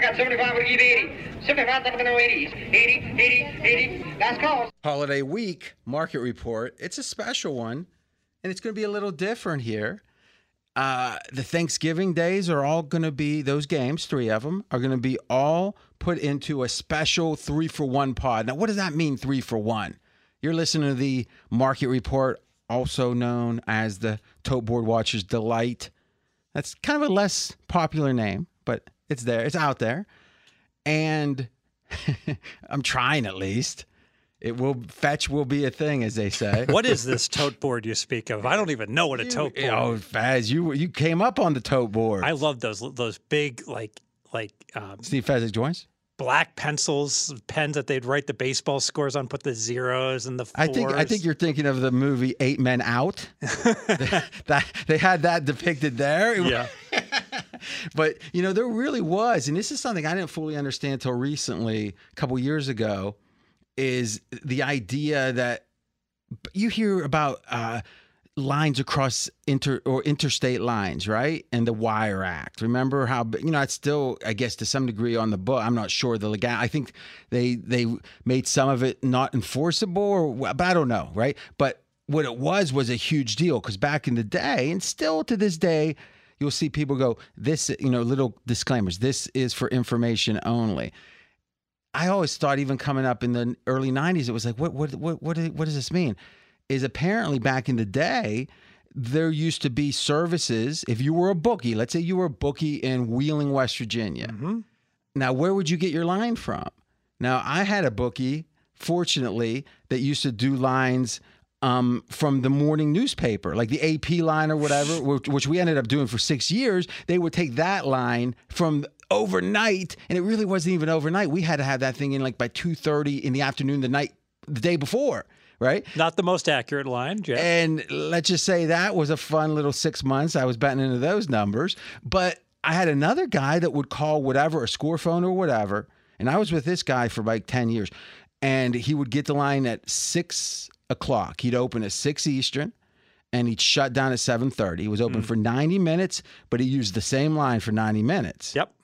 I got 75, we'll give 80. 75, I'm gonna 80s. 80, 80, 80. Last call. Holiday week market report. It's a special one, and it's going to be a little different here. Uh, the Thanksgiving days are all going to be those games, three of them, are going to be all put into a special three for one pod. Now, what does that mean, three for one? You're listening to the market report, also known as the Tote Board Watchers Delight. That's kind of a less popular name, but it's there, it's out there. And I'm trying at least. It will fetch will be a thing, as they say. What is this tote board you speak of? I don't even know what a tote board. Oh, Fez, you you came up on the tote board. I love those those big like like um, Steve Fezzik joins. black pencils, pens that they'd write the baseball scores on, put the zeros and the fours. I think I think you're thinking of the movie Eight Men Out. that they had that depicted there. Yeah. but you know there really was and this is something i didn't fully understand until recently a couple years ago is the idea that you hear about uh, lines across inter or interstate lines right? And the wire act. Remember how you know it's still i guess to some degree on the book. I'm not sure the legal i think they they made some of it not enforceable or but i don't know right? But what it was was a huge deal because back in the day and still to this day you'll see people go this you know little disclaimers this is for information only. I always thought even coming up in the early 90s it was like what what what what, what does this mean? Is apparently back in the day there used to be services. If you were a bookie let's say you were a bookie in wheeling west virginia. Mm-hmm. Now where would you get your line from? Now i had a bookie fortunately that used to do lines um, from the morning newspaper, like the AP line or whatever, which, which we ended up doing for six years. They would take that line from overnight, and it really wasn't even overnight. We had to have that thing in like by two thirty in the afternoon, the night, the day before, right? Not the most accurate line, Jeff. And let's just say that was a fun little six months. I was betting into those numbers. But I had another guy that would call whatever, a score phone or whatever. And I was with this guy for like 10 years. And he would get the line at six o'clock. He'd open at six Eastern and he'd shut down at 7.30. He was open mm. for 90 minutes, but he used the same line for 90 minutes. yep.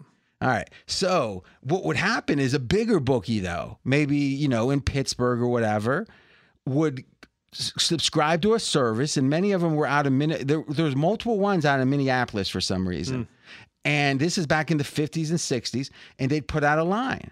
All right. So what would happen is a bigger bookie, though, maybe you know in Pittsburgh or whatever, would subscribe to a service, and many of them were out of minute. There, there's multiple ones out of Minneapolis for some reason, mm. and this is back in the 50s and 60s, and they'd put out a line,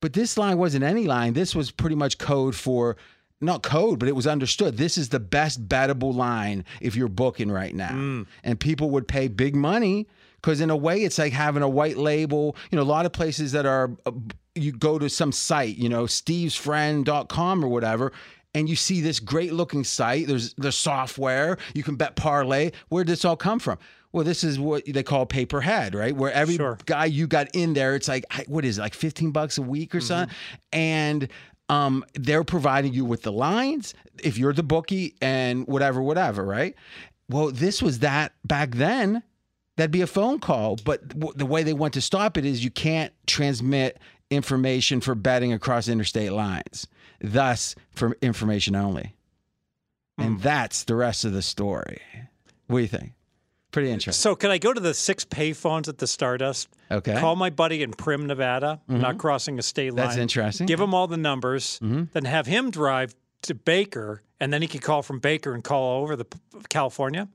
but this line wasn't any line. This was pretty much code for. Not code, but it was understood. This is the best bettable line if you're booking right now. And people would pay big money because in a way it's like having a white label. You know a lot of places that are uh, you go to some site you know stevesfriend.com or whatever and you see this great looking site. There's there's software. You can bet parlay. Where did this all come from? Well this is what they call pay per head right? Where every Sure. guy you got in there it's like what is it like 15 bucks a week or something? And um, they're providing you with the lines if you're the bookie and whatever whatever right well this was that back then that'd be a phone call. But w- the way they want to stop it is you can't transmit information for betting across interstate lines, thus for information only. And that's the rest of the story. What do you think? Pretty interesting. So can I go to the six payphones at the Stardust? Okay. Call my buddy in Primm, Nevada, not crossing a state line. That's interesting. Give him all the numbers, then have him drive to Baker, and then he could call from Baker and call over the California.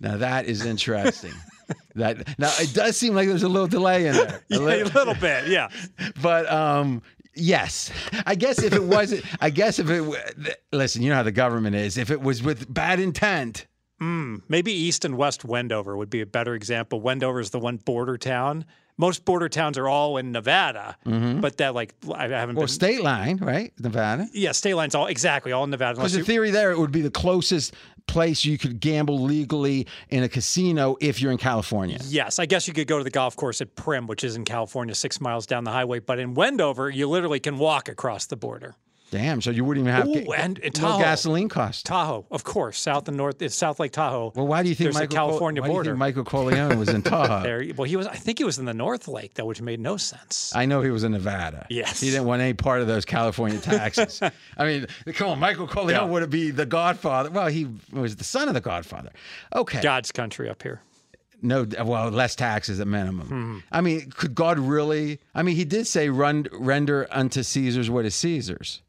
Now that is interesting. that now it does seem like there's a little delay in there. A Yeah, li- a little bit, yeah. but um yes i guess if it wasn't i guess if it listen you know how the government is if it was with bad intent Maybe East and West Wendover would be a better example. Wendover is the one border town. Most border towns are all in Nevada, mm-hmm. but that like I haven't or been. state line right nevada yeah, state lines all exactly all in Nevada. Because you, theory, there it would be the closest place you could gamble legally in a casino if you're in California. yes, I guess you could go to the golf course at Primm, which is in California, six miles down the highway. But in Wendover, you literally can walk across the border. Damn, so you wouldn't even have Ooh, ga- and- and no Tahoe. gasoline cost. Tahoe, of course, south and north. It's South Lake Tahoe. Well, why do you think Michael Col- California why do you border. think Michael Corleone was in Tahoe? There, well, he was. I think he was in the North Lake though, which made no sense. I know he was in Nevada. Yes. he didn't want any part of those California taxes. I mean, come on, Michael Corleone Yeah. would it be the Godfather? Well, he was the son of the Godfather. Okay, God's country up here. No, well, less taxes at minimum. Hmm. I mean, could God really? I mean, he did say, "Run, render unto Caesar's what is Caesar's."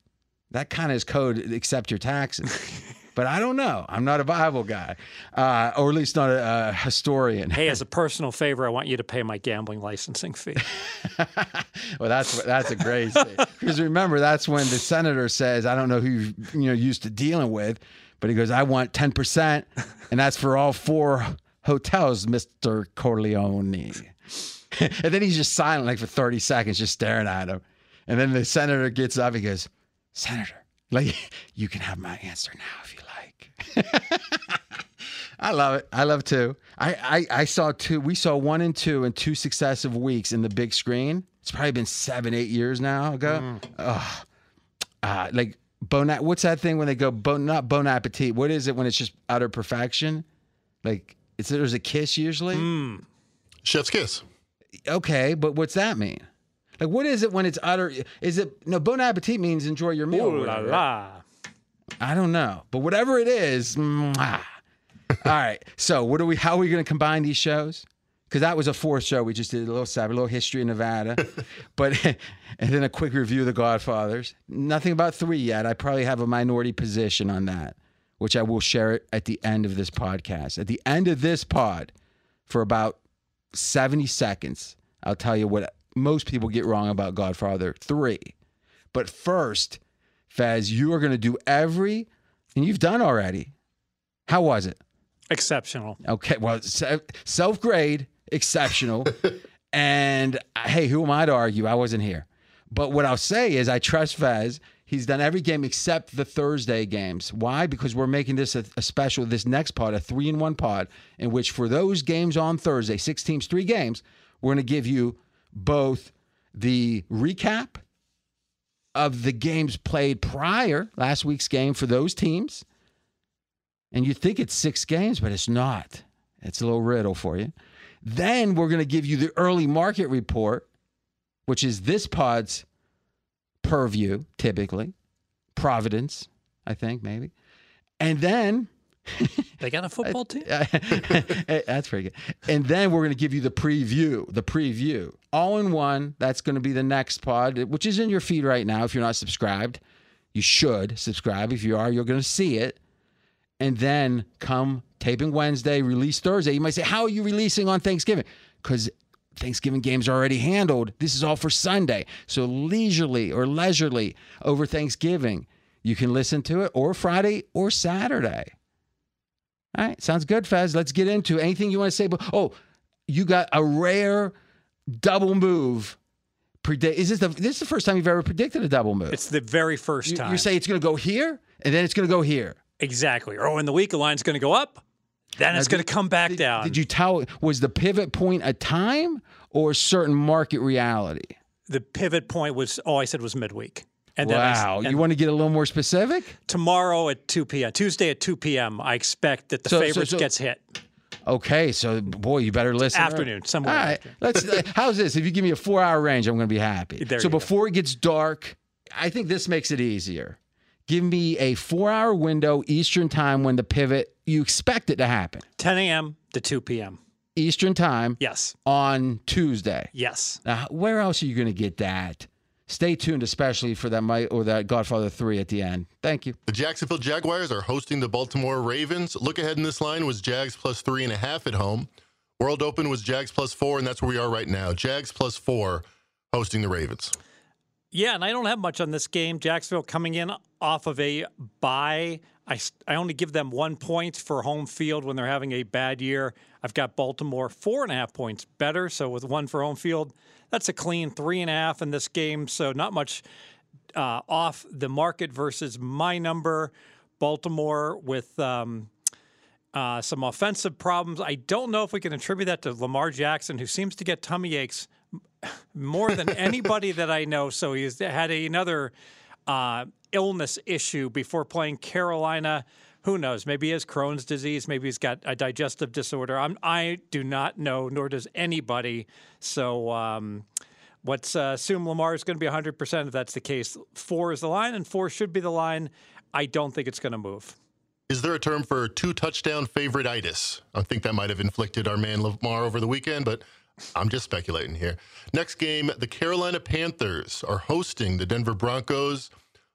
That kind of is code. Accept your taxes. but I don't know. I'm not a Bible guy, uh, or at least not a, a historian. Hey, as a personal favor, I want you to pay my gambling licensing fee. well, that's that's a great thing. because remember that's when the senator says, "I don't know who you you know used to dealing with," but he goes, "I want ten percent, and that's for all four hotels, Mister Corleone." and then he's just silent like for thirty seconds, just staring at him, and then the senator gets up. He goes, "Senator, like you can have my answer now if you like." I love it. I love two. I, I I saw two. We saw one and two in two successive weeks in the big screen. It's probably been seven, eight years now ago. Ugh. Uh, like bon. What's that thing when they go bon? Not bon appetit. What is it when it's just utter perfection? Like it's there's a kiss usually. Chef's kiss. Okay, but what's that mean? Like what is it when it's utter? Is it no bon appetit means enjoy your meal? Ooh la la. I don't know, but whatever it is, mwah. all right. So, what are we? How are we going to combine these shows? Because that was a fourth show we just did a little savvy, a little history of Nevada, but and then a quick review of the Godfathers. Nothing about three yet. I probably have a minority position on that, which I will share at the end of this podcast. At the end of this pod, for about seventy seconds, I'll tell you what most people get wrong about Godfather three. But first, Fez, you are going to do every, and you've done already. How was it? Exceptional. Okay, well, self grade, exceptional. and uh, hey, who am I to argue? I wasn't here. But what I'll say is, I trust Fez. He's done every game except the Thursday games. Why? Because we're making this a, a special, this next pod, a three in one pod, in which for those games on Thursday, six teams, three games, we're going to give you both the recap of the games played prior, last week's game for those teams. And you think it's six games, but it's not. It's a little riddle for you. Then we're going to give you the early market report, which is this pod's purview, typically. Providence, I think, maybe. And then They got a football team? that's pretty good. And then we're going to give you the preview, the preview, all in one. That's going to be the next pod, which is in your feed right now. If you're not subscribed, you should subscribe. If you are, you're going to see it. And then come taping Wednesday, release Thursday. You might say, How are you releasing on Thanksgiving? Because Thanksgiving games are already handled. This is all for Sunday. So leisurely or leisurely over Thanksgiving, you can listen to it or Friday or Saturday. All right, sounds good, Fez. Let's get into anything you want to say. But oh, you got a rare double move. Predict is this the this is the first time you've ever predicted a double move? It's the very first you, time. you say it's going to go here and then it's going to go here. exactly. Oh, or in the week, the line's going to go up, then it's going to come back did, down. Did you tell was the pivot point a time or a certain market reality? the pivot point was, all I said was midweek. And then I Wow, and you want to get a little more specific? tomorrow at 2 p.m., Tuesday at 2 p.m., I expect that the So- so- favorites so- gets hit. Okay, so boy, you better listen. Afternoon, somewhere All right, after. let's. uh, how's this? If you give me a four-hour range, I'm going to be happy. There so you go. before it gets dark, I think this makes it easier. Give me a four-hour window Eastern time when the pivot you expect it to happen. 10 a.m. to 2 p.m. Eastern time Yes. on Tuesday. Yes. Now, where else are you going to get that? Stay tuned, especially for that might or that Godfather three at the end. Thank you. The Jacksonville Jaguars are hosting the Baltimore Ravens. Look ahead in this line was Jags plus three and a half at home. World Open was Jags plus four, and that's where we are right now. Jags plus four hosting the Ravens. Yeah, and I don't have much on this game. Jacksonville coming in off of a bye. I, I only give them one point for home field when they're having a bad year. I've got Baltimore four and a half points better. So with one for home field, that's a clean three and a half in this game. So not much uh, off the market versus my number. Baltimore with um, uh, some offensive problems. I don't know if we can attribute that to Lamar Jackson, who seems to get tummy aches more than anybody that I know. So he's had another uh, illness issue before playing Carolina. Who knows? Maybe he has Crohn's disease. Maybe he's got a digestive disorder. I'm, I do not know, nor does anybody. So um, let's uh, assume Lamar is going to be 100% if that's the case. Four is the line, and four should be the line. I don't think it's going to move. Is there a term for two touchdown favorititis? I think that might have inflicted our man Lamar over the weekend, but I'm just speculating here. Next game, the Carolina Panthers are hosting the Denver Broncos.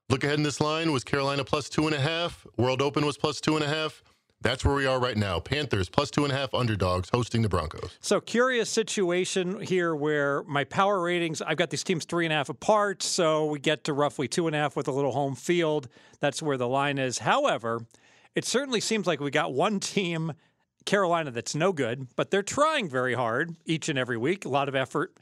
Look ahead in this line was Carolina plus two and a half. World Open was plus two and a half. That's where we are right now. Panthers plus two and a half underdogs hosting the Broncos. So curious situation here where my power ratings, I've got these teams three and a half apart, so we get to roughly two and a half with a little home field. That's where the line is. However, it certainly seems like we got one team, Carolina, that's no good, but they're trying very hard each and every week. A lot of effort,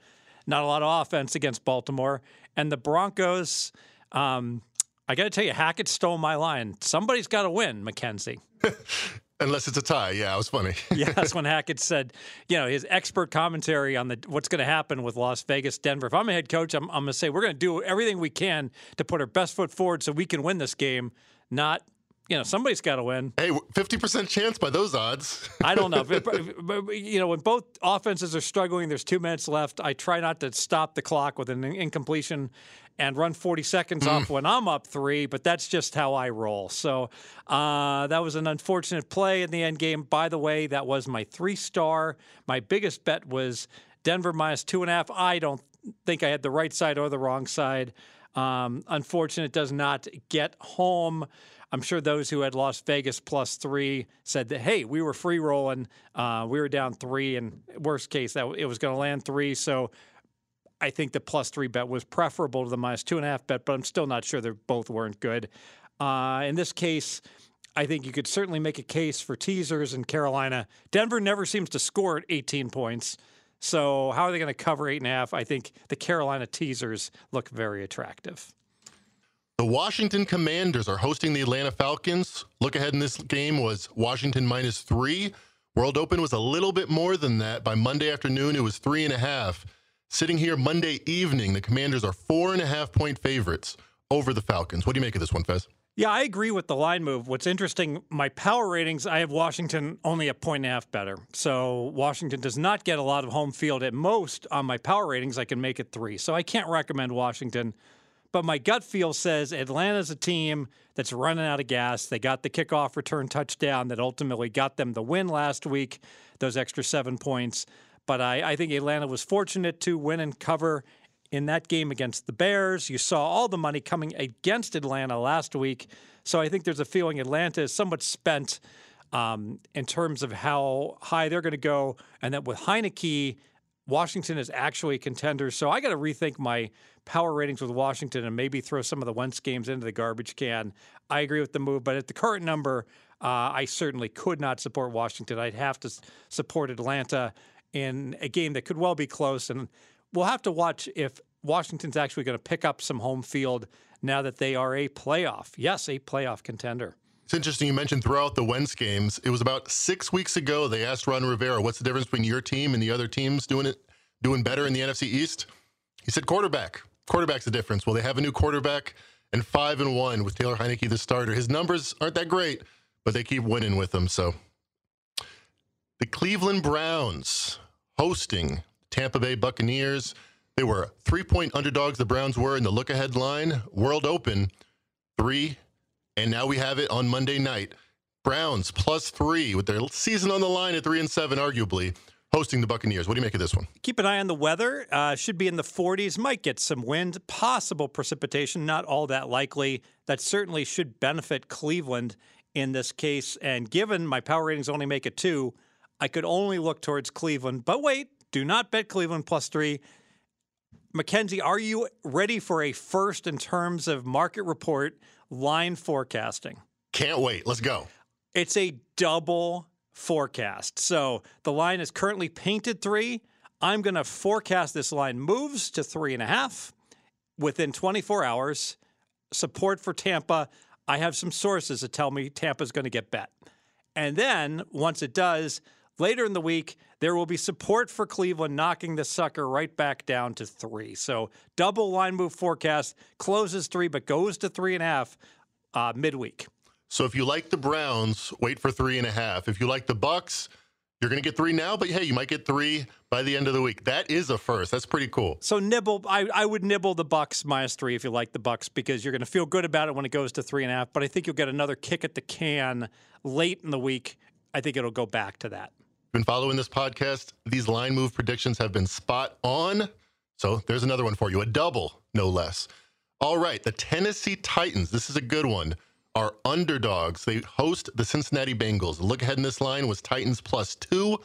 not a lot of offense against Baltimore. And the Broncos, um, I got to tell you, Hackett stole my line. Somebody's got to win, Mackenzie. Unless it's a tie. Yeah, it was funny. yeah, that's when Hackett said, you know, his expert commentary on the what's going to happen with Las Vegas, Denver. If I'm a head coach, I'm, I'm going to say we're going to do everything we can to put our best foot forward so we can win this game. Not, you know, somebody's got to win. Hey, 50% chance by those odds. I don't know. But, but, you know, when both offenses are struggling, there's two minutes left. I try not to stop the clock with an incompletion and run 40 seconds off when I'm up three, but that's just how I roll. So uh, that was an unfortunate play in the end game. By the way, that was my three star. My biggest bet was Denver minus two and a half. I don't think I had the right side or the wrong side. Um, unfortunate does not get home. I'm sure those who had Las Vegas plus three said that, hey, we were free rolling. Uh, we were down three, and worst case, that it was going to land three. So I think the plus three bet was preferable to the minus two and a half bet, but I'm still not sure they both weren't good. Uh, in this case, I think you could certainly make a case for teasers in Carolina. Denver never seems to score at 18 points. So how are they going to cover eight and a half? I think the Carolina teasers look very attractive. The Washington Commanders are hosting the Atlanta Falcons. Look ahead in this game was Washington minus three. World Open was a little bit more than that. By Monday afternoon, it was three and a half. Sitting here Monday evening, the Commanders are four and a half point favorites over the Falcons. What do you make of this one, Fez? Yeah, I agree with the line move. What's interesting, my power ratings, I have Washington only a point and a half better. So Washington does not get a lot of home field. At most, on my power ratings, I can make it three. So I can't recommend Washington. But my gut feel says Atlanta's a team that's running out of gas. They got the kickoff return touchdown that ultimately got them the win last week, those extra seven points. But I, I think Atlanta was fortunate to win and cover in that game against the Bears. You saw all the money coming against Atlanta last week. So I think there's a feeling Atlanta is somewhat spent um, in terms of how high they're going to go. And that with Heinicke, Washington is actually a contender. So I got to rethink my power ratings with Washington and maybe throw some of the Wentz games into the garbage can. I agree with the move, but at the current number, uh, I certainly could not support Washington. I'd have to support Atlanta in a game that could well be close. And we'll have to watch if Washington's actually going to pick up some home field now that they are a playoff. Yes, a playoff contender. It's interesting you mentioned throughout the Wentz games. It was about six weeks ago they asked Ron Rivera, "What's the difference between your team and the other teams doing it, doing better in the NFC East?" He said, "Quarterback. Quarterback's the difference." Well, they have a new quarterback and five and one with Taylor Heinicke the starter. His numbers aren't that great, but they keep winning with him. So, the Cleveland Browns hosting Tampa Bay Buccaneers. They were three point underdogs, the Browns were in the look ahead line. World Open, three. And now we have it on Monday night. Browns plus three with their season on the line at three and seven, arguably, hosting the Buccaneers. What do you make of this one? Keep an eye on the weather. Uh, should be in the 40s. Might get some wind, possible precipitation, not all that likely. That certainly should benefit Cleveland in this case. And given my power ratings only make it two, I could only look towards Cleveland. But wait, do not bet Cleveland plus three. Mackenzie, are you ready for a first in terms of market report line forecasting? Can't wait. Let's go. It's a double forecast. So the line is currently painted three. I'm going to forecast this line moves to three and a half within 24 hours. Support for Tampa. I have some sources that tell me Tampa's going to get bet. And then once it does, Later in the week, there will be support for Cleveland, knocking the sucker right back down to three. So double line move forecast closes three, but goes to three and a half uh, midweek. So if you like the Browns, wait for three and a half. If you like the Bucks, You're going to get three now, but hey, you might get three by the end of the week. That is a first. That's pretty cool. So nibble, I, I would nibble the Bucks minus three if you like the Bucks because you're going to feel good about it when it goes to three and a half. But I think you'll get another kick at the can late in the week. I think it'll go back to that. Been following this podcast? These line move predictions have been spot on. So there's another one for you, a double, no less. All right, the Tennessee Titans. This is a good one. Are underdogs. They host the Cincinnati Bengals. Look ahead in this line was Titans plus two.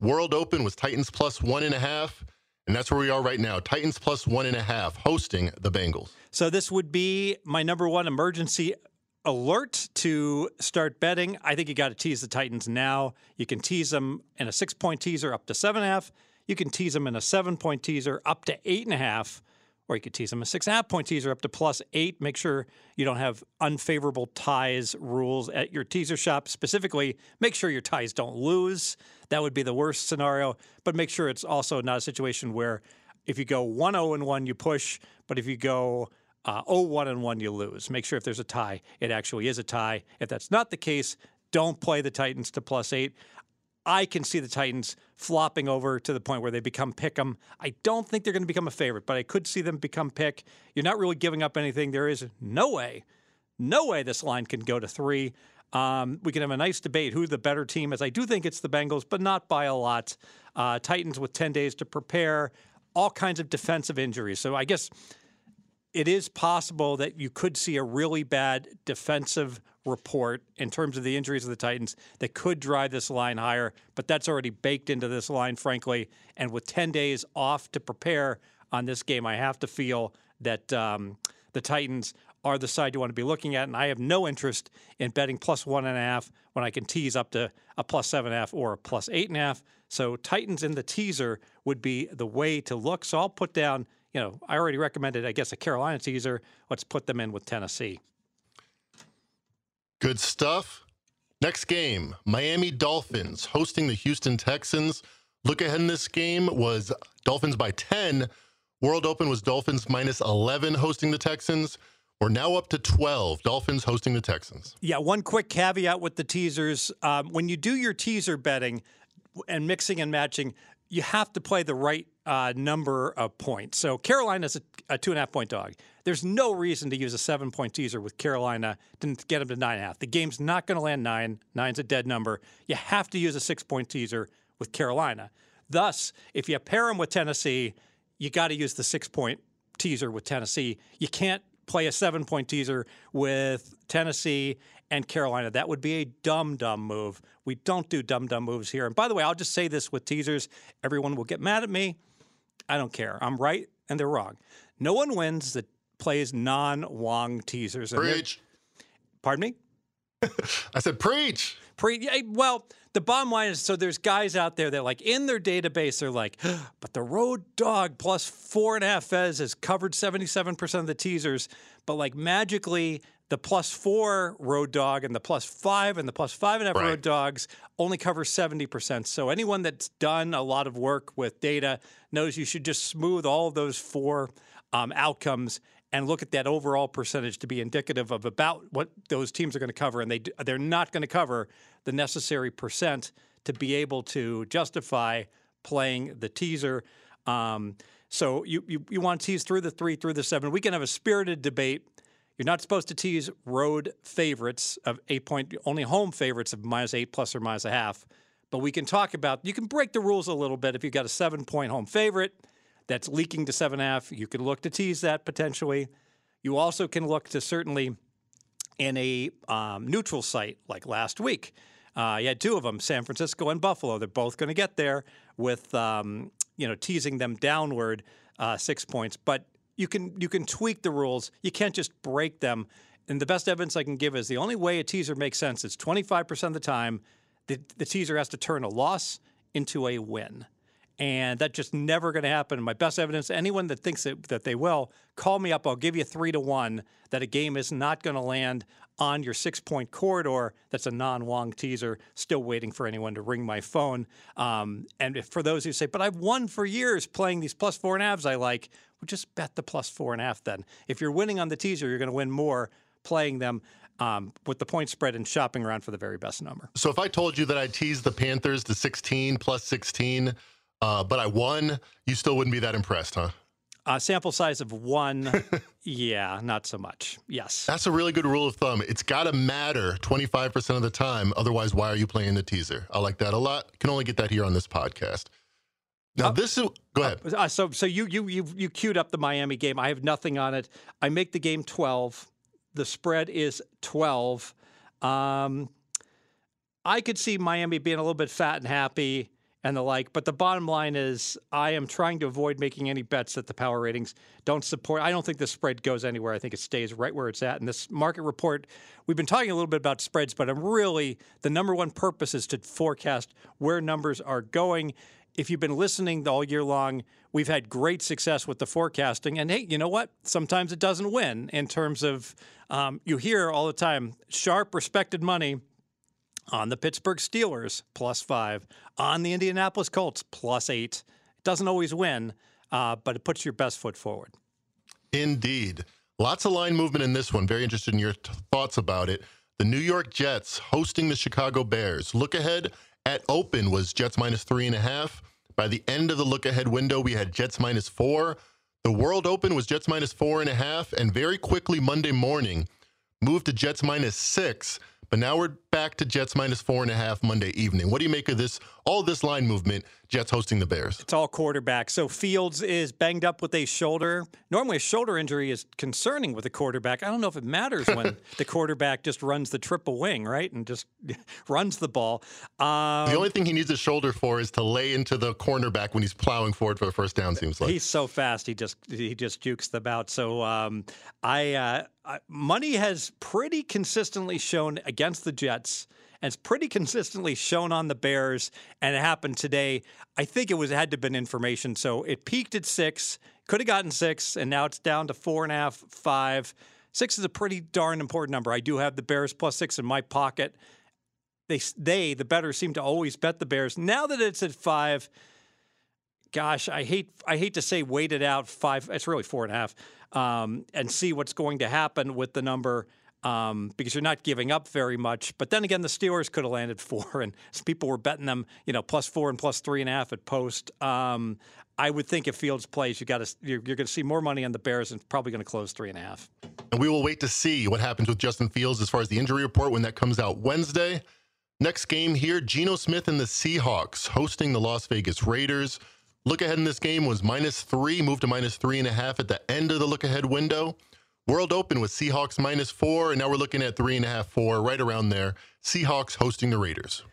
World Open was Titans plus one and a half. And that's where we are right now. Titans plus one and a half hosting the Bengals. So this would be my number one emergency alert to start betting. I think you got to tease the Titans now. You can tease them in a six point teaser up to seven and a half. You can tease them in a seven point teaser up to eight and a half or you could tease them a six and a half point teaser up to plus eight. Make sure you don't have unfavorable ties rules at your teaser shop. Specifically, make sure your ties don't lose. That would be the worst scenario. But make sure it's also not a situation where if you go 1 0 and 1, you push, but if you go uh, 0 1 and 1, you lose. Make sure if there's a tie, it actually is a tie. If that's not the case, don't play the Titans to plus eight. I can see the Titans flopping over to the point where they become pick 'em. I don't think they're going to become a favorite, but I could see them become pick. You're not really giving up anything. There is no way, no way this line can go to three. Um, we can have a nice debate who the better team is. I do think it's the Bengals, but not by a lot. Uh, Titans with 10 days to prepare, all kinds of defensive injuries. So I guess it is possible that you could see a really bad defensive report in terms of the injuries of the Titans that could drive this line higher, but that's already baked into this line, frankly. And with 10 days off to prepare on this game, I have to feel that um, the Titans are the side you want to be looking at. And I have no interest in betting plus one and a half when I can tease up to a plus seven and a half or a plus eight and a half. So Titans in the teaser would be the way to look. So I'll put down, you know, I already recommended, I guess, a Carolina teaser. Let's put them in with Tennessee. Good stuff. Next game Miami Dolphins hosting the Houston Texans. Look ahead in this game was Dolphins by 10. World Open was Dolphins minus 11 hosting the Texans. We're now up to 12. Dolphins hosting the Texans. Yeah, one quick caveat with the teasers. Um, when you do your teaser betting and mixing and matching, you have to play the right uh, number of points. So Carolina's a, a two and a half point dog. There's no reason to use a seven point teaser with Carolina to get them to nine and a half. The game's not going to land nine. Nine's a dead number. You have to use a six point teaser with Carolina. Thus, if you pair them with Tennessee, you got to use the six point teaser with Tennessee. You can't play a seven point teaser with Tennessee and Carolina. That would be a dumb, dumb move. We don't do dumb, dumb moves here. And by the way, I'll just say this with teasers everyone will get mad at me. I don't care. I'm right and they're wrong. No one wins that plays non Wong teasers. Preach. Pardon me? I said preach. Pre- yeah, well, the bottom line is so there's guys out there that like in their database they're like, but the road dog plus four and a half fez has covered 77% of the teasers, but like magically the plus four road dog and the plus five and the plus five and a half Right. road dogs only cover 70%. So anyone that's done a lot of work with data knows you should just smooth all of those four um, outcomes and look at that overall percentage to be indicative of about what those teams are going to cover. And they, they're not going to cover the necessary percent to be able to justify playing the teaser. Um, so you, you, you want to tease through the three, through the seven. We can have a spirited debate. You're not supposed to tease road favorites of eight point, only home favorites of minus eight plus or minus a half. But we can talk about, you can break the rules a little bit. If you've got a seven point home favorite that's leaking to seven and a half, you can look to tease that potentially. You also can look to certainly in a um, neutral site like last week. Uh, you had two of them, San Francisco and Buffalo. They're both going to get there with um, you know teasing them downward uh, six points. But you can you can tweak the rules. You can't just break them. And the best evidence I can give is the only way a teaser makes sense is 25% of the time the, the teaser has to turn a loss into a win. And that's just never going to happen. My best evidence, anyone that thinks that, that they will, call me up. I'll give you three to one that a game is not going to land on your six point corridor. That's a non Wong teaser. Still waiting for anyone to ring my phone. Um, and if, for those who say, but I've won for years playing these plus four and halves I like, well, just bet the plus four and a half then. If you're winning on the teaser, you're going to win more playing them. um, with the point spread and shopping around for the very best number. So if I told you that I teased the Panthers to 16 plus 16, uh, but I won, you still wouldn't be that impressed, huh? Uh, sample size of one, yeah, not so much. Yes. That's a really good rule of thumb. It's got to matter 25% of the time. Otherwise, why are you playing the teaser? I like that a lot. Can only get that here on this podcast. Now, Uh, this is, go ahead. Uh, so so you you you you queued up the Miami game. I have nothing on it. I make the game 12. The spread is 12. Um, I could see Miami being a little bit fat and happy and the like, but the bottom line is I am trying to avoid making any bets that the power ratings don't support. I don't think the spread goes anywhere. I think it stays right where it's at. And this market report, we've been talking a little bit about spreads, but I'm really the number one purpose is to forecast where numbers are going if you've been listening all year long, we've had great success with the forecasting. And hey, you know what? Sometimes it doesn't win in terms of um, you hear all the time sharp, respected money on the Pittsburgh Steelers plus five, on the Indianapolis Colts plus eight. It doesn't always win, uh, but it puts your best foot forward. Indeed. Lots of line movement in this one. Very interested in your t- thoughts about it. The New York Jets hosting the Chicago Bears. Look ahead at open was Jets minus three and a half. By the end of the look ahead window, we had Jets minus four. The World Open was Jets minus four and a half. And very quickly, Monday morning, moved to Jets minus six. But now we're back to Jets minus four and a half Monday evening. What do you make of this? All this line movement, Jets hosting the Bears. It's all quarterback. So Fields is banged up with a shoulder. Normally, a shoulder injury is concerning with a quarterback. I don't know if it matters when the quarterback just runs the triple wing, right, and just runs the ball. Um, The only thing he needs a shoulder for is to lay into the cornerback when he's plowing forward for the first down. Seems like He's so fast. He just he just jukes them out. So um, I, uh, Money has pretty consistently shown against the Jets. And it's pretty consistently shown on the Bears, and it happened today. I think it was had to have been information. So it peaked at six, could have gotten six, and now it's down to four and a half, five. Six is a pretty darn important number. I do have the Bears plus six in my pocket. They they the betters seem to always bet the Bears. Now that it's at five, gosh, I hate I hate to say wait it out five. It's really four and a half, um, and see what's going to happen with the number. Um, because you're not giving up very much, but then again, the Steelers could have landed four, and people were betting them, you know, plus four and plus three and a half at post. Um, I would think if Fields plays, you got to you're, you're going to see more money on the Bears, and probably going to close three and a half. And we will wait to see what happens with Justin Fields as far as the injury report when that comes out Wednesday. Next game here, Geno Smith and the Seahawks hosting the Las Vegas Raiders. Look ahead in this game was minus three, moved to minus three and a half at the end of the look ahead window. World Open with Seahawks minus four, and now we're looking at three and a half, four, right around there. Seahawks hosting the Raiders.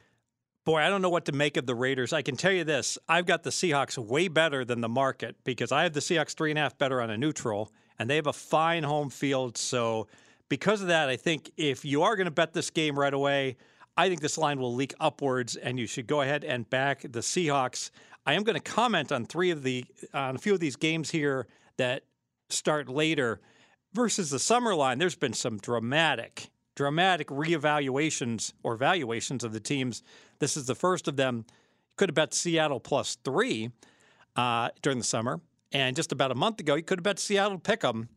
Boy, I don't know what to make of the Raiders. I can tell you this I've got the Seahawks way better than the market because I have the Seahawks three and a half better on a neutral, and they have a fine home field. So, because of that, I think if you are going to bet this game right away, I think this line will leak upwards, and you should go ahead and back the Seahawks. I am going to comment on three of the on a few of these games here that start later versus the summer line. There's been some dramatic, dramatic reevaluations or valuations of the teams. This is the first of them. Could have bet Seattle plus three uh, during the summer, and just about a month ago, you could have bet Seattle pick them.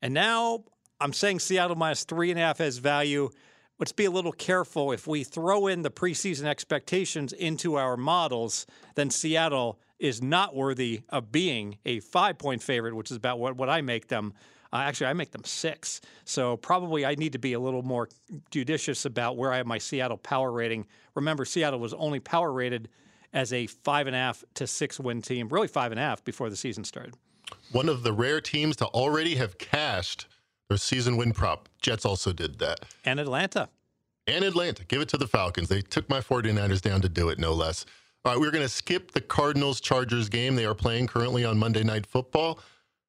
And now I'm saying Seattle minus three and a half has value. Let's be a little careful. If we throw in the preseason expectations into our models, then Seattle is not worthy of being a five point favorite, which is about what, what I make them. Uh, actually, I make them six. So probably I need to be a little more judicious about where I have my Seattle power rating. Remember, Seattle was only power rated as a five and a half to six win team, really five and a half before the season started. One of the rare teams to already have cashed their season win prop. Jets also did that. And Atlanta. and Atlanta. Give it to the Falcons. They took my 49ers down to do it, no less. All right, we're going to skip the Cardinals Chargers game. They are playing currently on Monday Night Football.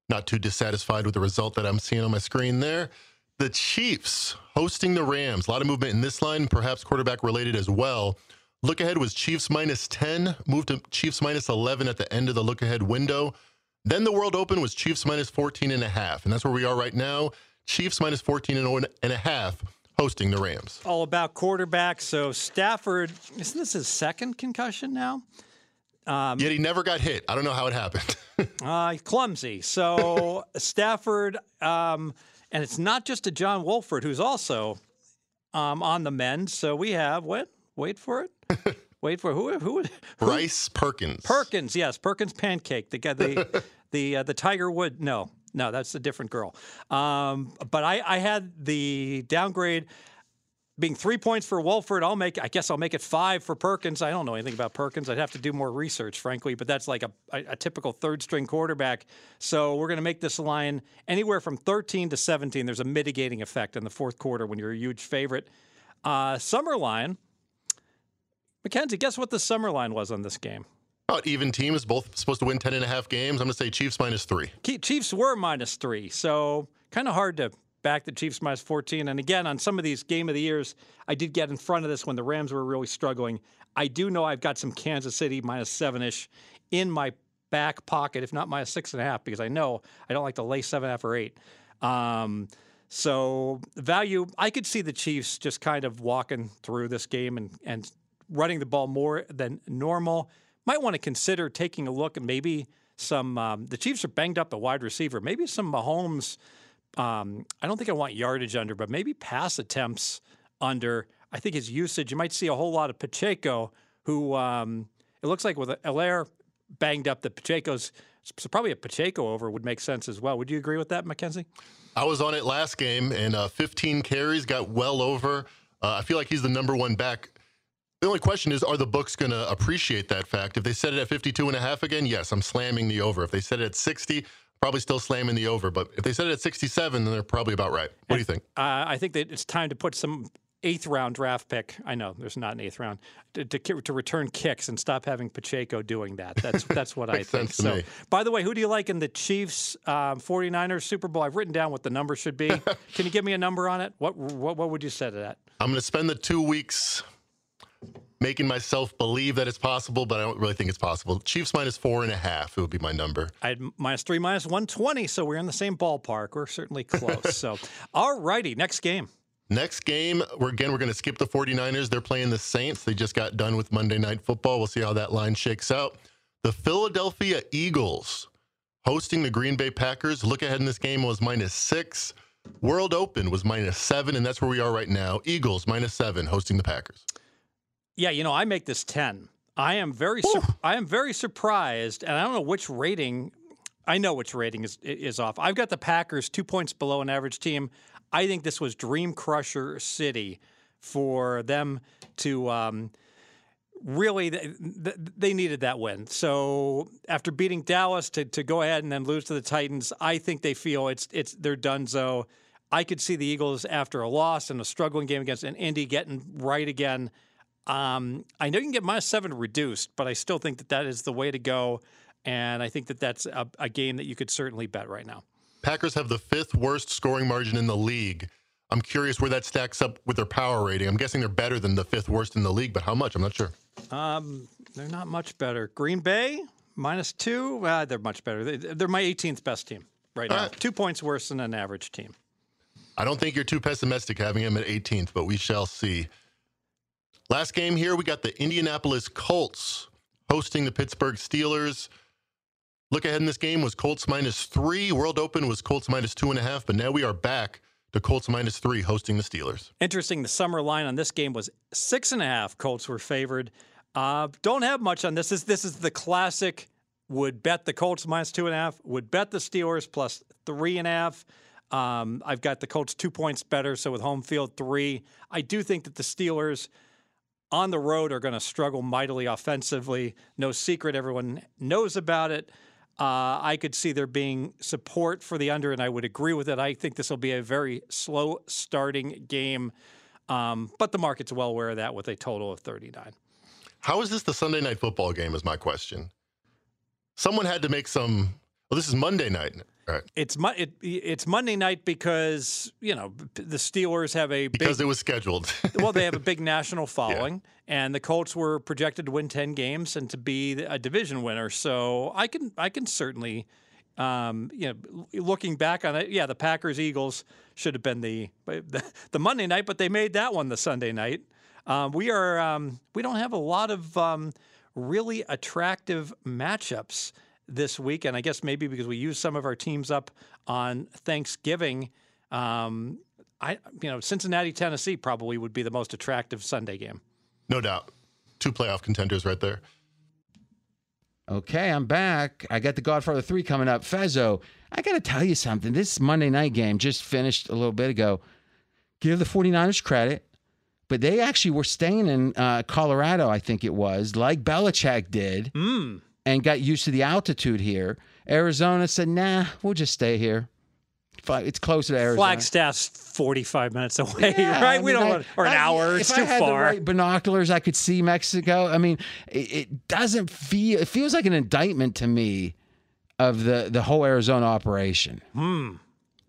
Not too dissatisfied with the result that I'm seeing on my screen there. The Chiefs hosting the Rams. A lot of movement in this line, perhaps quarterback related as well. Look ahead was Chiefs minus 10, moved to Chiefs minus 11 at the end of the look ahead window. Then the World Open was Chiefs minus 14 and a half. And that's where we are right now. Chiefs minus 14 and a half hosting the Rams. all about quarterbacks. So Stafford, isn't this his second concussion now? Yet he never got hit. I don't know how it happened. Uh, clumsy. So Stafford, um, and it's not just a John Wolford who's also um, on the men. So we have what? Wait for it. Wait for who? Who? who Bryce Perkins. Perkins, yes, Perkins pancake. The guy, the the uh, the Tiger Wood. No, no, that's a different girl. Um, but I, I had the downgrade being three points for Wolford. I'll make. I guess I'll make it five for Perkins. I don't know anything about Perkins. I'd have to do more research, frankly. But that's like a, a, a typical third string quarterback. So we're going to make this line anywhere from 13 to 17. There's a mitigating effect in the fourth quarter when you're a huge favorite. Uh, summer line. Mackenzie, guess what the summer line was on this game? About even teams, both supposed to win 10 and a half games. I'm going to say Chiefs minus three. Chiefs were minus three, so kind of hard to back the Chiefs minus 14. And again, on some of these game of the years, I did get in front of this when the Rams were really struggling. I do know I've got some Kansas City minus seven ish in my back pocket, if not minus six and a half, because I know I don't like to lay seven and a half or eight. Um, so value, I could see the Chiefs just kind of walking through this game and, and running the ball more than normal. Might want to consider taking a look at maybe some. Um, the Chiefs are banged up at wide receiver. Maybe some Mahomes. Um, I don't think I want yardage under, but maybe pass attempts under. I think his usage. You might see a whole lot of Pacheco, who um, it looks like with Helaire banged up, the Pacheco's. So probably a Pacheco over would make sense as well. Would you agree with that, Mackenzie? I was on it last game, and uh, 15 carries got well over. Uh, I feel like he's the number one back. The only question is, are the books going to appreciate that fact? If they set it at 52 and a half again, yes, I'm slamming the over. If they set it at 60, probably still slamming the over. But if they set it at 67, then they're probably about right. What do you think? Uh, I think that it's time to put some eighth round draft pick. I know there's not an eighth round to, to, to return kicks and stop having Pacheco doing that. That's that's what I think. so, me. by the way, who do you like in the Chiefs um, 49ers Super Bowl? I've written down what the number should be. Can you give me a number on it? What what, what would you set it at? I'm going to spend the two weeks making myself believe that it's possible, but I don't really think it's possible. Chiefs minus four and a half. It would be my number. I had minus three, minus 120, so we're in the same ballpark. We're certainly close. so, all righty, next game. Next game, we're again we're going to skip the 49ers. They're playing the Saints. They just got done with Monday Night Football. We'll see how that line shakes out. The Philadelphia Eagles hosting the Green Bay Packers. Look ahead in this game was minus 6. World Open was minus 7 and that's where we are right now. Eagles minus 7 hosting the Packers. Yeah, you know, I make this 10. I am very sur- I am very surprised and I don't know which rating I know which rating is is off. I've got the Packers 2 points below an average team. I think this was dream crusher city for them to um, really th- th- they needed that win. So after beating Dallas to, to go ahead and then lose to the Titans, I think they feel it's it's they're done. So I could see the Eagles after a loss and a struggling game against an Indy getting right again. Um, I know you can get minus seven reduced, but I still think that that is the way to go. And I think that that's a, a game that you could certainly bet right now. Packers have the fifth worst scoring margin in the league. I'm curious where that stacks up with their power rating. I'm guessing they're better than the fifth worst in the league, but how much? I'm not sure. Um, they're not much better. Green Bay minus two. Uh, they're much better. They, they're my 18th best team right now. All right. Two points worse than an average team. I don't think you're too pessimistic having him at 18th, but we shall see. Last game here, we got the Indianapolis Colts hosting the Pittsburgh Steelers. Look ahead in this game was Colts minus three. World Open was Colts minus two and a half, but now we are back to Colts minus three hosting the Steelers. Interesting. The summer line on this game was six and a half. Colts were favored. Uh, don't have much on this. This this is the classic. Would bet the Colts minus two and a half. Would bet the Steelers plus three and a half. Um, I've got the Colts two points better, so with home field three. I do think that the Steelers on the road are going to struggle mightily offensively. No secret, everyone knows about it. Uh, I could see there being support for the under, and I would agree with it. I think this will be a very slow starting game, um, but the market's well aware of that with a total of 39. How is this the Sunday night football game? Is my question. Someone had to make some. Well, this is Monday night. Right. It's Mo- it, it's Monday night because you know the Steelers have a big, Because it was scheduled. well, they have a big national following, and the Colts were projected to win ten games and to be a division winner. So I can I can certainly, um, you know, looking back on it, yeah, the Packers Eagles should have been the, the the Monday night, but they made that one the Sunday night. Um, we are um, we don't have a lot of um, really attractive matchups this week, and I guess maybe because we use some of our teams up on Thanksgiving. Um, I, you know, Cincinnati, Tennessee probably would be the most attractive Sunday game. No doubt. Two playoff contenders right there. Okay, I'm back. I got the Godfather 3 coming up. Fezzo, I got to tell you something. This Monday night game just finished a little bit ago. Give the 49ers credit, but they actually were staying in uh, Colorado, I think it was, like Belichick did, Mm. And got used to the altitude here. Arizona said, nah, we'll just stay here. It's closer to Arizona. Flagstaff's 45 minutes away, Yeah, right? I we don't I- want, or an I- hour. If It's I too had far. the right binoculars, I could see Mexico. I mean, it, it doesn't feel. It feels like an indictment to me of the the whole Arizona operation. Hmm.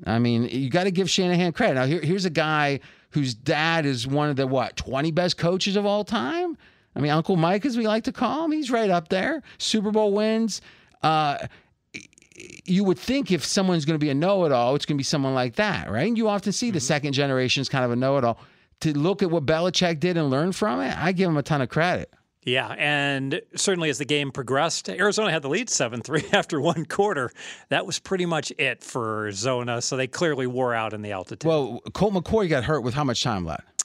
I mean, you got to give Shanahan credit. Now, here, here's a guy whose dad is one of the what 20 best coaches of all time. I mean, Uncle Mike, as we like to call him, he's right up there. Super Bowl wins. Uh, you would think if someone's going to be a know-it-all, it's going to be someone like that, right? And you often see the second generation is kind of a know-it-all. To look at what Belichick did and learn from it, I give him a ton of credit. Yeah, and certainly as the game progressed, Arizona had the lead 7 3 after one quarter. That was pretty much it for Zona, so they clearly wore out in the altitude. Well, Colt McCoy got hurt with how much time left?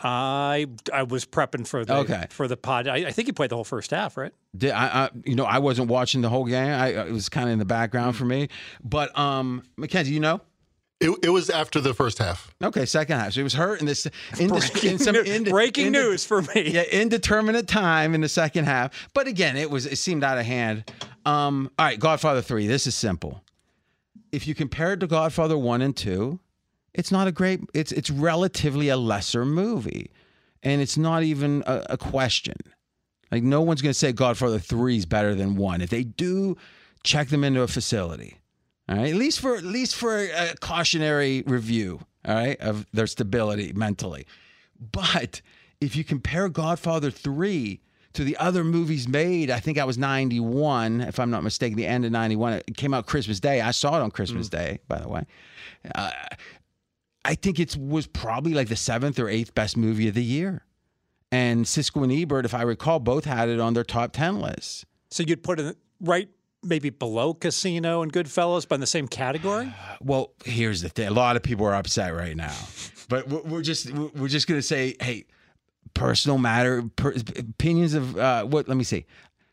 I I was prepping for the Okay. for the pod. I, I think he played the whole first half, right? Did I, I you know I wasn't watching the whole game. I it was kind of in the background for me. But um Mackenzie, you know? It, it was after the first half. Okay, second half. So he was hurt in this in, Breaking, in some new- inde- breaking inde- news for me. Yeah, indeterminate time in the second half. But again, it was it seemed out of hand. Um, all right, Godfather three. This is simple. If you compare it to Godfather one and two, it's not a great. It's it's relatively a lesser movie, and it's not even a, a question. Like no one's going to say Godfather three is better than one. If they do, check them into a facility. All right, at least for at least for a cautionary review. All right, of their stability mentally. But if you compare Godfather 3 to the other movies made, I think I was 91, if I'm not mistaken, the end of 91. It came out Christmas Day. I saw it on Christmas Day, by the way. Uh, I think it was probably like the seventh or eighth best movie of the year. And Siskel and Ebert, if I recall, both had it on their top 10 lists. So you'd put it right maybe below Casino and Goodfellas, but in the same category? Well, here's the thing. A lot of people are upset right now, but we're we're just we're just gonna say, hey, personal matter, per, opinions of uh, what? Let me see.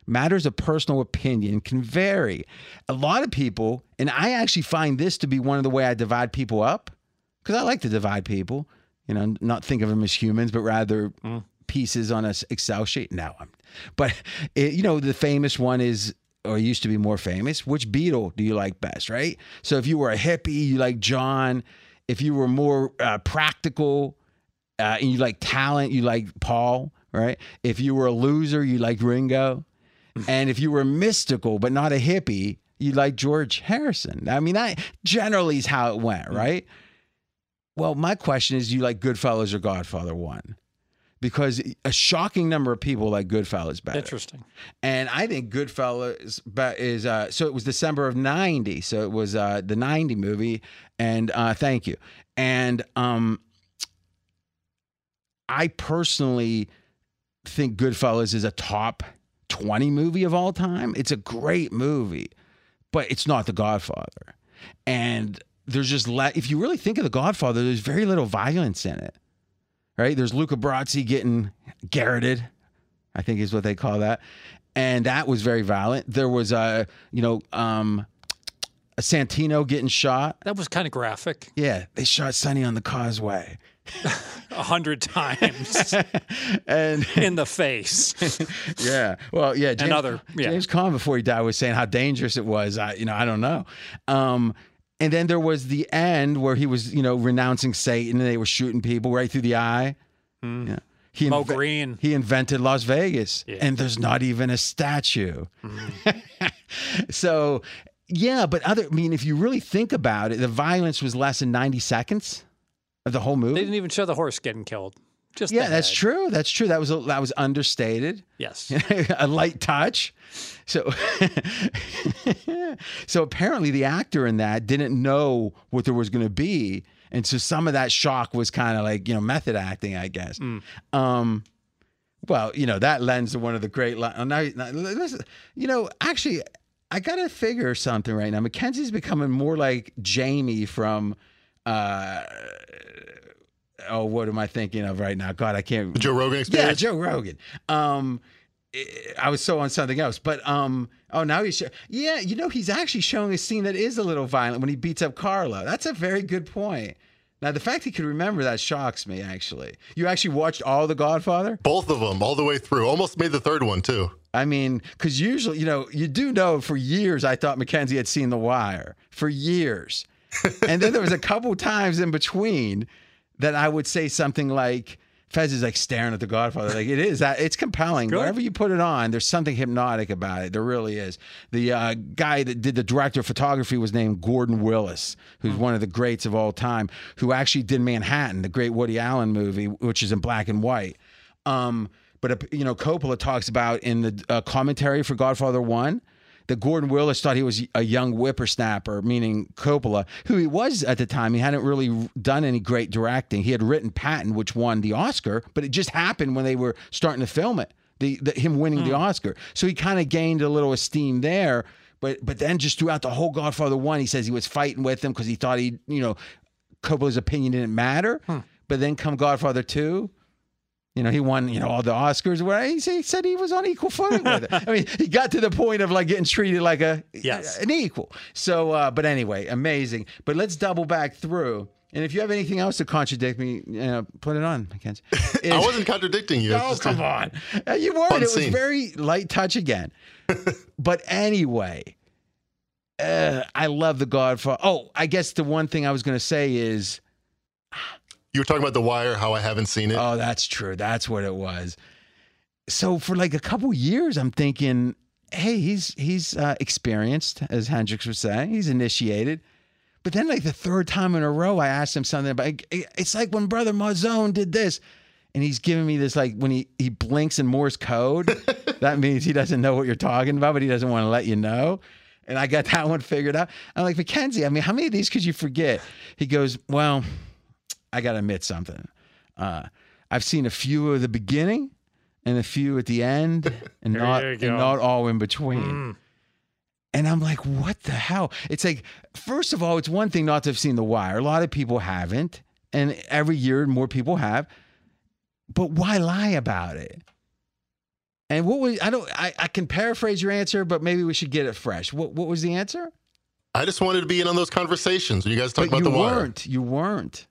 Matters of personal opinion can vary. A lot of people, and I actually find this to be one of the way I divide people up, because I like to divide people. You know, not think of them as humans, but rather pieces on a Excel sheet. Now, I'm, but it, you know, the famous one is or used to be more famous. Which Beatle do you like best, right? So if you were a hippie, you like John. If you were more uh, practical uh, and you like talent, you like Paul, right? If you were a loser, you like Ringo. and if you were mystical but not a hippie, you like George Harrison. I mean, that generally is how it went, right? Well, my question is, do you like Goodfellas or Godfather One? Because a shocking number of people like Goodfellas better. Interesting. And I think Goodfellas is uh, so it was December of '90, so it was uh, the '90 movie. And uh, thank you. And um, I personally think Goodfellas is a top 20 movie of all time. It's a great movie, but it's not The Godfather. And there's just le- if you really think of The Godfather, there's very little violence in it. Right? There's Luca Brasi getting garroted, I think is what they call that. And that was very violent. There was a, you know, um, a Santino getting shot. That was kind of graphic. Yeah, they shot Sonny on the causeway. A hundred times and in the face. yeah, well, yeah, James, other- yeah. James Caan before he died was saying how dangerous it was. I, you know, I don't know. Um, and then there was the end where he was, you know, renouncing Satan and they were shooting people right through the eye. Hmm. Yeah. He Mo inve- Greene. He invented Las Vegas, Yeah. and there's not even a statue. Mm-hmm. so, yeah, but other. I mean, if you really think about it, the violence was less than 90 seconds of the whole movie. They didn't even show the horse getting killed. Just Yeah, that's head. true. That's true. That was a, that was understated. Yes. a light touch. So, so apparently the actor in that didn't know what there was going to be, and so some of that shock was kind of like you know method acting, I guess. Um, well, you know that lends to one of the great. Li- oh, now, now, listen, you know, actually, I got to figure something right now. Mackenzie's becoming more like Jamie from uh, oh, what am I thinking of right now? God, I can't. The Joe Rogan Yeah. Joe Rogan. Um, I- was so on something else, but um, oh, now he's sho- yeah. You know, he's actually showing a scene that is a little violent when he beats up Carlo. That's a very good point. Now, the fact he could remember that shocks me. Actually, you actually watched all The Godfather. Both of them, all the way through. Almost made the third one too. I mean, because usually, you know, you do know for years I thought Mackenzie had seen The Wire for years. and then there was a couple times in between that I would say something like, Fez is like staring at The Godfather. Like it is that it's compelling. Good. Wherever you put it on, there's something hypnotic about it. There really is. The uh, guy that did the director of photography was named Gordon Willis, who's one of the greats of all time, who actually did Manhattan, the great Woody Allen movie, which is in black and white. Um, but uh, you know, Coppola talks about in the uh, commentary for Godfather One that Gordon Willis thought he was a young whippersnapper, meaning Coppola, who he was at the time. He hadn't really done any great directing. He had written Patton, which won the Oscar, but it just happened when they were starting to film it. The, the him winning the hmm. Oscar, so he kind of gained a little esteem there. But but then just throughout the whole Godfather One, he says he was fighting with him because he thought he you know Coppola's opinion didn't matter. Hmm. But then come Godfather Two, you know, he won, you know, all the Oscars. Where he said- he was on equal footing with it. I mean, he got to the point of like getting treated like a Yes. an equal. So, uh, but anyway, amazing. But let's double back through. And if you have anything else to contradict me, you know, put it on, Mackenzie. I wasn't contradicting you. Oh, a- come on. Uh, You were. Fun It was scene. very light touch again. but anyway, uh, I love The Godfather. Oh, I guess the one thing I was going to say is You were talking about The Wire, how I haven't seen it. Oh, that's true. That's what it was. So for like a couple years, I'm thinking, hey, he's he's uh, experienced, as Hendricks was saying. He's initiated. But then, like the third time in a row, I asked him something about. It's like when Brother Mazzone did this, and he's giving me this like when he he blinks in Morse code. that means he doesn't know what you're talking about, but he doesn't want to let you know. And I got that one figured out. I'm like Mackenzie. I mean, how many of these could you forget? He goes, well. I got to admit something. Uh, I've seen a few of the beginning and a few at the end, and not and not all in between. Mm. And I'm like, what the hell? It's like, first of all, it's one thing not to have seen The Wire. A lot of people haven't, and every year more people have. But why lie about it? And what was I don't I, I can paraphrase your answer, but maybe we should get it fresh. What what was the answer? I just wanted to be in on those conversations when you guys talk but about you The Wire. You weren't. You weren't.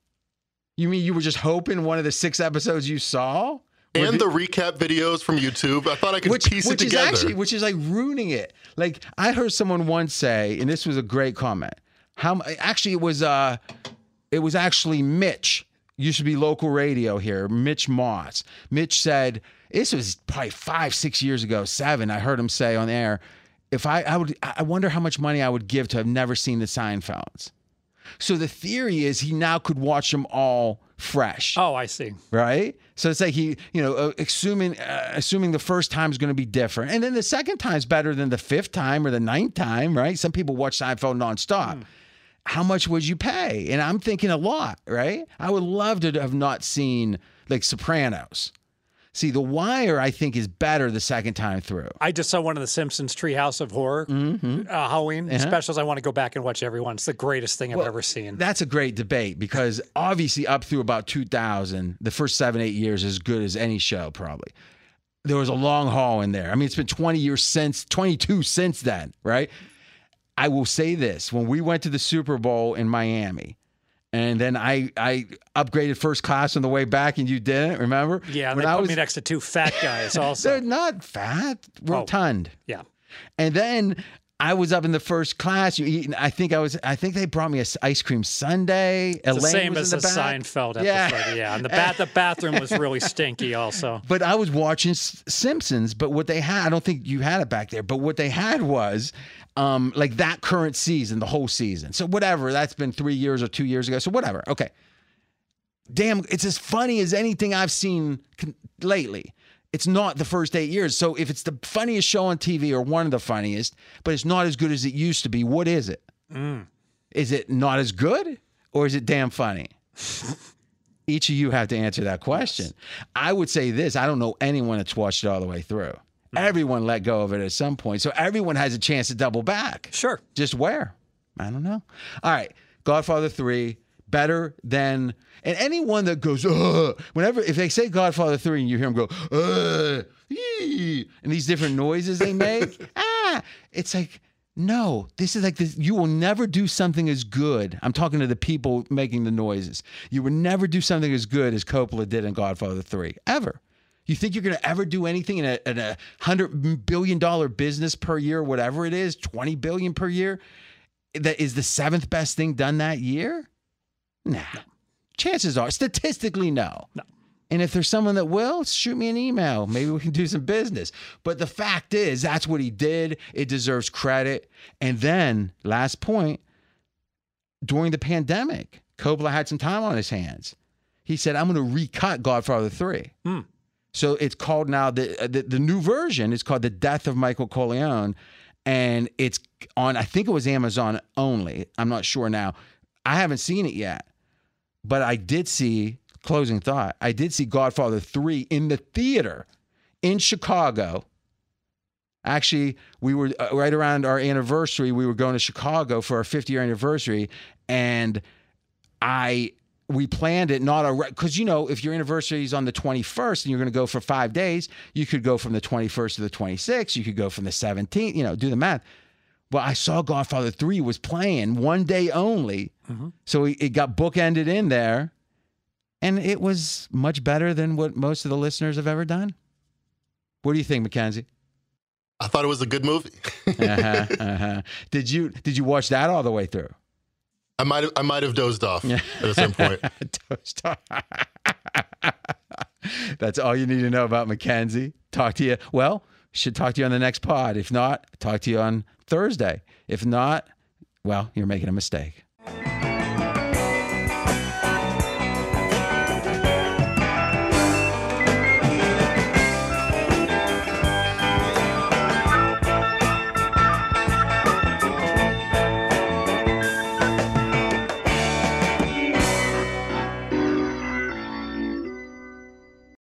You mean you were just hoping one of the six episodes you saw? And the recap videos from YouTube. I thought I could which, piece which it is together. actually which is like ruining it. Like I heard someone once say, and this was a great comment. How actually it was uh it was actually Mitch. Used to be local radio here, Mitch Moss. Mitch said this was probably five, six years ago, seven. I heard him say on air, if I I would I wonder how much money I would give to have never seen the Seinfelds. So the theory is he now could watch them all fresh Oh, I see. right? So it's like he, you know, uh, assuming uh, assuming the first time is going to be different, and then the second time is better than the fifth time or the ninth time, right? Some people watch Seinfeld nonstop. How much would you pay? And I'm thinking a lot, right? I would love to have not seen like Sopranos. See, The Wire, I think, is better the second time through. I just saw one of the Simpsons Treehouse of Horror Mm-hmm. uh, Halloween specials. I want to go back and watch every one. It's the greatest thing I've ever seen. That's a great debate because obviously up through about 2000, the first seven, eight years is as good as any show probably. There was a long haul in there. I mean, it's been 20 years since, 22 since then, right? I will say this when we went to the Super Bowl in Miami, and then I I upgraded first class on the way back, and you didn't. Remember? yeah, and when they I put was, me next to two fat guys Also, they're not fat, Oh. rotund. yeah. And then I was up in the first class. You eating? I think I was. I think they brought me a s- ice cream sundae. The Elaine same was as in the, the. Seinfeld episode. Yeah. Yeah. And the bat the bathroom was really stinky also. But I was watching S- Simpsons. But what they had, I don't think you had it back there. But what they had was, um, like that current season, the whole season. So whatever. That's been three years or two years ago. So whatever. Okay. Damn, it's as funny as anything I've seen lately. It's not the first eight years. So if it's the funniest show on TV or one of the funniest, but it's not as good as it used to be, what is it? Is it not as good or is it damn funny? Each of you have to answer that question. I would say this I don't know anyone that's watched it all the way through. Everyone let go of it at some point. So everyone has a chance to double back. Sure. Just where? I don't know. All right. Godfather 3, better than and anyone that goes Ugh, whenever if they say Godfather three and you hear them go Ugh, ee," and these different noises they make ah it's like no this is like this you will never do something as good I'm talking to the people making the noises you will never do something as good as Coppola did in Godfather three ever. You think you're going to ever do anything in a, in a hundred billion dollar business per year, whatever it is, 20 billion per year, that is the seventh best thing done that year? Nah. Chances are, statistically, no. No. And if there's someone that will, shoot me an email. Maybe we can do some business. But the fact is, that's what he did. It deserves credit. And then, last point, during the pandemic, Coppola had some time on his hands. He said, I'm going to recut Godfather 3. Hmm. So it's called now the, uh, the the new version is called The Death of Michael Corleone, and it's on I think it was Amazon only. I'm not sure now. I haven't seen it yet, but I did see closing thought. I did see Godfather three in the theater in Chicago. Actually, we were uh, right around our anniversary. We were going to Chicago for our 50 year anniversary, and I we planned it not a because you know if your anniversary is on the 21st and you're going to go for five days, you could go from the 21st to the 26th. You could go from the 17th. You know, do the math. Well, I saw Godfather Three was playing one day only, so it it got bookended in there, and it was much better than what most of the listeners have ever done. What do you think, Mackenzie? I thought it was a good movie. uh-huh, uh-huh. Did you did you watch that all the way through? I might have I might have dozed off at a certain point. Toast. That's all you need to know about Mackenzie. Talk to you. Well, should talk to you on the next pod. If not, talk to you on Thursday. If not, well, you're making a mistake.